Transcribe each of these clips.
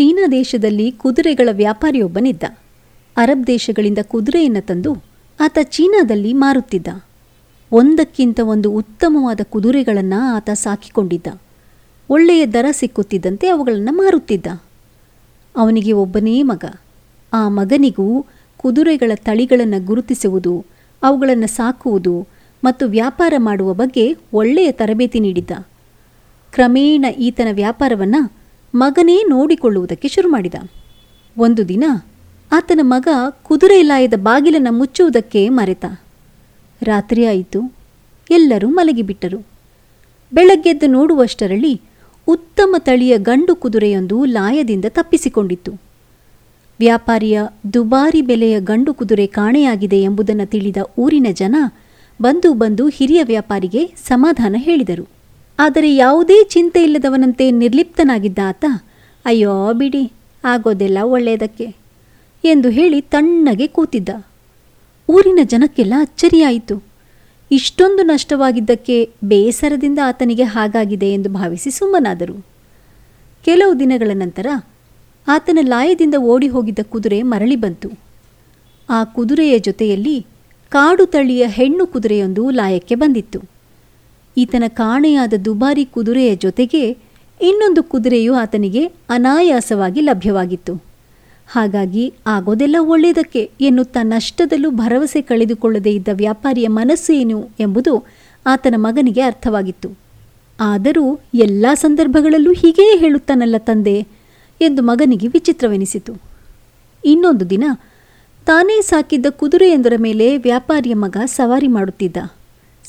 China ದೇಶದಲ್ಲಿ ಕುದುರೆಗಳ ವ್ಯಾಪಾರಿಯೊಬ್ಬನಿದ್ದ. Arab ದೇಶಗಳಿಂದ ಕುದುರೆಯನ್ನು ತಂದು ಆತ ಚೀನಾದಲ್ಲಿ ಮಾರುತ್ತಿದ್ದ. ಒಂದಕ್ಕಿಂತ ಒಂದು ಉತ್ತಮವಾದ ಕುದುರೆಗಳನ್ನು ಆತ ಸಾಕಿಕೊಂಡಿದ್ದ. ಒಳ್ಳೆಯ ದರ ಸಿಕ್ಕುತ್ತಿದ್ದಂತೆ ಅವುಗಳನ್ನು ಮಾರುತ್ತಿದ್ದ. ಅವನಿಗೆ ಒಬ್ಬನೇ ಮಗ. ಆ ಮಗನಿಗೂ ಕುದುರೆಗಳ ತಳಿಗಳನ್ನು ಗುರುತಿಸುವುದು, ಅವುಗಳನ್ನು ಸಾಕುವುದು ಮತ್ತು ವ್ಯಾಪಾರ ಮಾಡುವ ಬಗ್ಗೆ ಒಳ್ಳೆಯ ತರಬೇತಿ ನೀಡಿದ್ದ. ಕ್ರಮೇಣ ಈತನ ವ್ಯಾಪಾರವನ್ನು ಮಗನೇ ನೋಡಿಕೊಳ್ಳುವುದಕ್ಕೆ ಶುರು ಮಾಡಿದ. ಒಂದು ದಿನ ಆತನ ಮಗ ಕುದುರೆ ಲಾಯದ ಬಾಗಿಲನ್ನು ಮುಚ್ಚುವುದಕ್ಕೆ ಮರೆತ. ರಾತ್ರಿ ಆಯಿತು. ಎಲ್ಲರೂ ಮಲಗಿಬಿಟ್ಟರು. ಬೆಳಗ್ಗೆದ್ದು ನೋಡುವಷ್ಟರಲ್ಲಿ ಉತ್ತಮ ತಳಿಯ ಗಂಡು ಕುದುರೆಯೊಂದು ಲಾಯದಿಂದ ತಪ್ಪಿಸಿಕೊಂಡಿತ್ತು. ವ್ಯಾಪಾರಿಯ ದುಬಾರಿ ಬೆಲೆಯ ಗಂಡು ಕುದುರೆ ಕಾಣೆಯಾಗಿದೆ ಎಂಬುದನ್ನು ತಿಳಿದ ಊರಿನ ಜನ ಬಂದು ಬಂದು ಹಿರಿಯ ವ್ಯಾಪಾರಿಗೆ ಸಮಾಧಾನ ಹೇಳಿದರು. ಆದರೆ ಯಾವುದೇ ಚಿಂತೆ ಇಲ್ಲದವನಂತೆ ನಿರ್ಲಿಪ್ತನಾಗಿದ್ದ ಆತ, ಅಯ್ಯೋ ಬಿಡಿ, ಆಗೋದೆಲ್ಲ ಒಳ್ಳೆಯದಕ್ಕೆ ಎಂದು ಹೇಳಿ ತಣ್ಣಗೆ ಕೂತಿದ್ದ. ಊರಿನ ಜನಕ್ಕೆಲ್ಲ ಅಚ್ಚರಿಯಾಯಿತು. ಇಷ್ಟೊಂದು ನಷ್ಟವಾಗಿದ್ದಕ್ಕೆ ಬೇಸರದಿಂದ ಆತನಿಗೆ ಹಾಗಾಗಿದೆ ಎಂದು ಭಾವಿಸಿ ಸುಮ್ಮನಾದರು. ಕೆಲವು ದಿನಗಳ ನಂತರ ಆತನ ಲಾಯದಿಂದ ಓಡಿ ಹೋಗಿದ್ದ ಕುದುರೆ ಮರಳಿ ಬಂತು. ಆ ಕುದುರೆಯ ಜೊತೆಯಲ್ಲಿ ಕಾಡು ತಳಿಯ ಹೆಣ್ಣು ಕುದುರೆಯೊಂದು ಲಾಯಕ್ಕೆ ಬಂದಿತ್ತು. ಈತನ ಕಾಣೆಯಾದ ದುಬಾರಿ ಕುದುರೆಯ ಜೊತೆಗೆ ಇನ್ನೊಂದು ಕುದುರೆಯು ಆತನಿಗೆ ಅನಾಯಾಸವಾಗಿ ಲಭ್ಯವಾಗಿತ್ತು. ಹಾಗಾಗಿ ಆಗೋದೆಲ್ಲ ಒಳ್ಳೆಯದಕ್ಕೆ ಎನ್ನುತ್ತಾ ನಷ್ಟದಲ್ಲೂ ಭರವಸೆ ಕಳೆದುಕೊಳ್ಳದೇ ಇದ್ದ ವ್ಯಾಪಾರಿಯ ಮನಸ್ಸು ಏನು ಎಂಬುದು ಆತನ ಮಗನಿಗೆ ಅರ್ಥವಾಗಿತ್ತು. ಆದರೂ ಎಲ್ಲ ಸಂದರ್ಭಗಳಲ್ಲೂ ಹೀಗೇ ಹೇಳುತ್ತಾನಲ್ಲ ತಂದೆ ಎಂದು ಮಗನಿಗೆ ವಿಚಿತ್ರವೆನಿಸಿತು. ಇನ್ನೊಂದು ದಿನ ತಾನೇ ಸಾಕಿದ್ದ ಕುದುರೆಯೊಂದರ ಮೇಲೆ ವ್ಯಾಪಾರಿಯ ಮಗ ಸವಾರಿ ಮಾಡುತ್ತಿದ್ದ.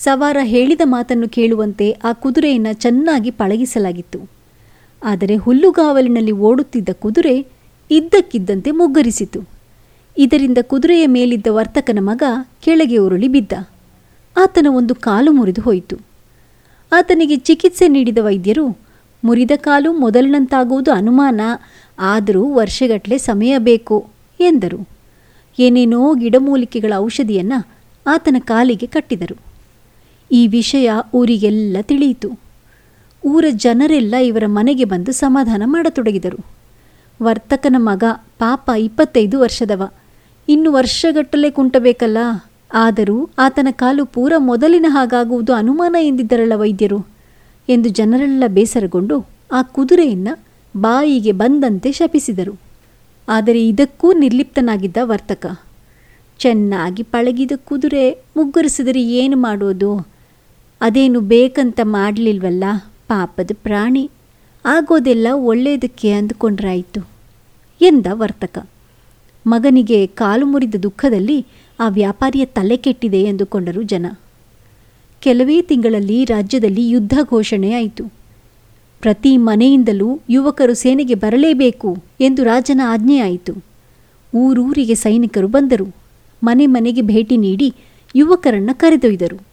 ಸವಾರ ಹೇಳಿದ ಮಾತನ್ನು ಕೇಳುವಂತೆ ಆ ಕುದುರೆಯನ್ನು ಚೆನ್ನಾಗಿ ಪಳಗಿಸಲಾಗಿತ್ತು. ಆದರೆ ಹುಲ್ಲುಗಾವಲಿನಲ್ಲಿ ಓಡುತ್ತಿದ್ದ ಕುದುರೆ ಇದ್ದಕ್ಕಿದ್ದಂತೆ ಮುಗ್ಗರಿಸಿತು. ಇದರಿಂದ ಕುದುರೆಯ ಮೇಲಿದ್ದ ವರ್ತಕನ ಮಗ ಕೆಳಗೆ ಉರುಳಿ ಬಿದ್ದ. ಆತನ ಒಂದು ಕಾಲು ಮುರಿದು ಹೋಯಿತು. ಆತನಿಗೆ ಚಿಕಿತ್ಸೆ ನೀಡಿದ ವೈದ್ಯರು, ಮುರಿದ ಕಾಲು ಮೊದಲಿನಂತಾಗುವುದು ಅನುಮಾನ, ಆದರೂ ವರ್ಷಗಟ್ಟಲೆ ಸಮಯ ಬೇಕು ಎಂದರು. ಏನೇನೋ ಗಿಡಮೂಲಿಕೆಗಳ ಔಷಧಿಯನ್ನು ಆತನ ಕಾಲಿಗೆ ಕಟ್ಟಿದರು. ಈ ವಿಷಯ ಊರಿಗೆಲ್ಲ ತಿಳಿಯಿತು. ಊರ ಜನರೆಲ್ಲ ಇವರ ಮನೆಗೆ ಬಂದು ಸಮಾಧಾನ ಮಾಡತೊಡಗಿದರು. ವರ್ತಕನ ಮಗ ಪಾಪ ಇಪ್ಪತ್ತೈದು ವರ್ಷದವ. ಇನ್ನು ವರ್ಷಗಟ್ಟಲೆ ಕುಂಟಬೇಕಲ್ಲ? ಆದರೂ ಆತನ ಕಾಲು ಪೂರ ಮೊದಲಿನ ಹಾಗಾಗುವುದು ಅನುಮಾನ ಎಂದಿದ್ದರಲ್ಲ ವೈದ್ಯರು? ಎಂದು ಜನರೆಲ್ಲ ಬೇಸರಗೊಂಡು ಆ ಕುದುರೆಯನ್ನು ಬಾಯಿಗೆ ಬಂದಂತೆ ಶಪಿಸಿದರು. ಆದರೆ ಇದಕ್ಕೂ ನಿರ್ಲಿಪ್ತನಾಗಿದ್ದ ವರ್ತಕ. ಚೆನ್ನಾಗಿ ಪಳಗಿದ ಕುದುರೆ ಮುಗ್ಗರಿಸಿದರೆ ಏನು ಮಾಡೋದು? ಅದೇನು ಬೇಕಂತ ಮಾಡಲಿಲ್ವಲ್ಲ? ಪಾಪದ ಪ್ರಾಣಿ. ಆಗೋದೆಲ್ಲ ಒಳ್ಳೆಯದಕ್ಕೆ ಅಂದುಕೊಂಡ್ರಾಯಿತು. ಎಂದ ವರ್ತಕ. ಮಗನಿಗೆ ಕಾಲು ಮುರಿದ ದುಃಖದಲ್ಲಿ ಆ ವ್ಯಾಪಾರಿಯ ತಲೆ ಕೆಟ್ಟಿದೆ ಎಂದುಕೊಂಡರು ಜನ. ಕೆಲವೇ ತಿಂಗಳಲ್ಲಿ ರಾಜ್ಯದಲ್ಲಿ ಯುದ್ಧ ಘೋಷಣೆ ಆಯಿತು. ಪ್ರತಿ ಮನೆಯಿಂದಲೂ ಯುವಕರು ಸೇನೆಗೆ ಬರಲೇಬೇಕು ಎಂದು ರಾಜನ ಆಜ್ಞೆಯಾಯಿತು ಊರೂರಿಗೆ ಸೈನಿಕರು ಬಂದರು. ಮನೆ ಮನೆಗೆ ಭೇಟಿ ನೀಡಿ ಯುವಕರನ್ನು ಕರೆದೊಯ್ದರು.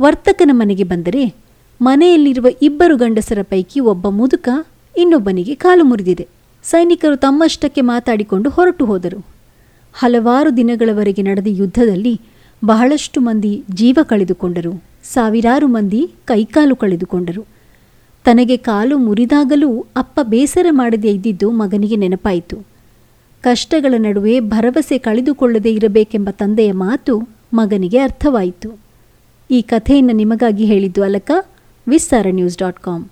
ವರ್ತಕನ ಮನೆಗೆ ಬಂದರೆ ಮನೆಯಲ್ಲಿರುವ ಇಬ್ಬರು ಗಂಡಸರ ಪೈಕಿ ಒಬ್ಬ ಮುದುಕ ಇನ್ನೊಬ್ಬನಿಗೆ ಕಾಲು ಮುರಿದಿದೆ. ಸೈನಿಕರು ತಮ್ಮಷ್ಟಕ್ಕೆ ಮಾತಾಡಿಕೊಂಡು ಹೊರಟು ಹೋದರು. ಹಲವಾರು ದಿನಗಳವರೆಗೆ ನಡೆದ ಯುದ್ಧದಲ್ಲಿ ಬಹಳಷ್ಟು ಮಂದಿ ಜೀವ ಕಳೆದುಕೊಂಡರು. ಸಾವಿರಾರು ಮಂದಿ ಕೈಕಾಲು ಕಳೆದುಕೊಂಡರು. ತನಗೆ ಕಾಲು ಮುರಿದಾಗಲೂ ಅಪ್ಪ ಬೇಸರ ಮಾಡದೇ ಇದ್ದಿದ್ದು ಮಗನಿಗೆ ನೆನಪಾಯಿತು. ಕಷ್ಟಗಳ ನಡುವೆ ಭರವಸೆ ಕಳೆದುಕೊಳ್ಳದೇ ಇರಬೇಕೆಂಬ ತಂದೆಯ ಮಾತು ಮಗನಿಗೆ ಅರ್ಥವಾಯಿತು. ಈ ಕಥೆಯನ್ನು ನಿಮಗಾಗಿ ಹೇಳಿದ್ದು Alaka Vistara news dot com.